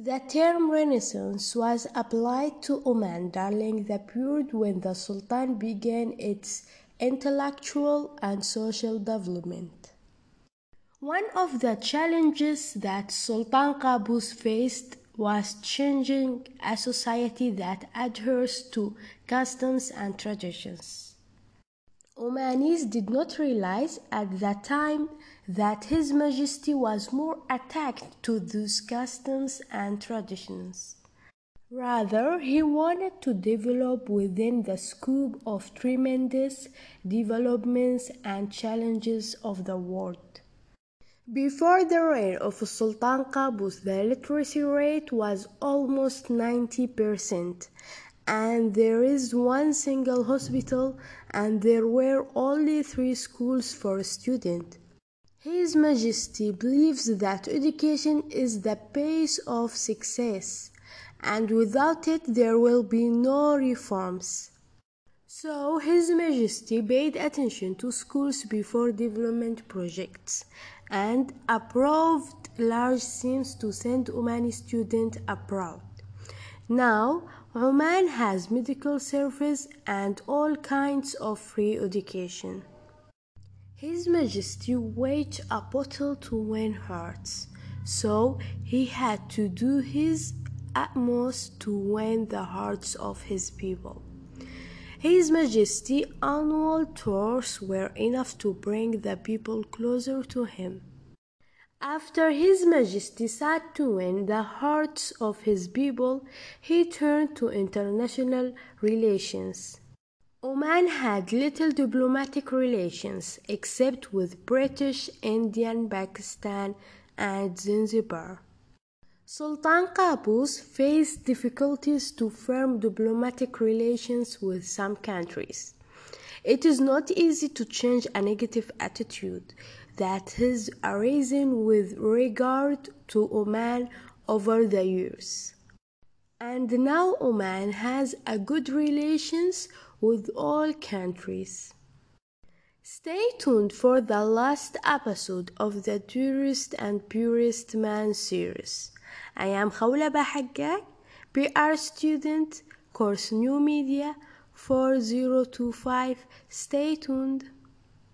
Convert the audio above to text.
The term Renaissance was applied to Oman during the period when the Sultan began its intellectual and social development. One of the challenges that Sultan Qaboos faced was changing a society that adheres to customs and traditions. Omanis did not realize at that time that His Majesty was more attached to those customs and traditions. Rather, he wanted to develop within the scope of tremendous developments and challenges of the world. Before the reign of Sultan Qaboos, the literacy rate was almost 90%, and there is one single hospital, and there were only three schools for students. His Majesty believes that education is the base of success, and without it there will be no reforms. So, His Majesty paid attention to schools before development projects and approved large sums to send Omani students abroad. Now, Oman has medical service and all kinds of free education. His Majesty waged a battle to win hearts, so he had to do his utmost to win the hearts of his people. His Majesty annual tours were enough to bring the people closer to him. After His Majesty sought to win the hearts of his people, he turned to international relations. Oman had little diplomatic relations except with British, Indian, Pakistan, and Zanzibar. Sultan Qaboos faced difficulties to form diplomatic relations with some countries. It is not easy to change a negative attitude that has arisen with regard to Oman over the years. And now Oman has a good relations with all countries. Stay tuned for the last episode of the Tourist and Purist Man series. I am Khawla Haggag, PR student, course New Media 4025. Stay tuned.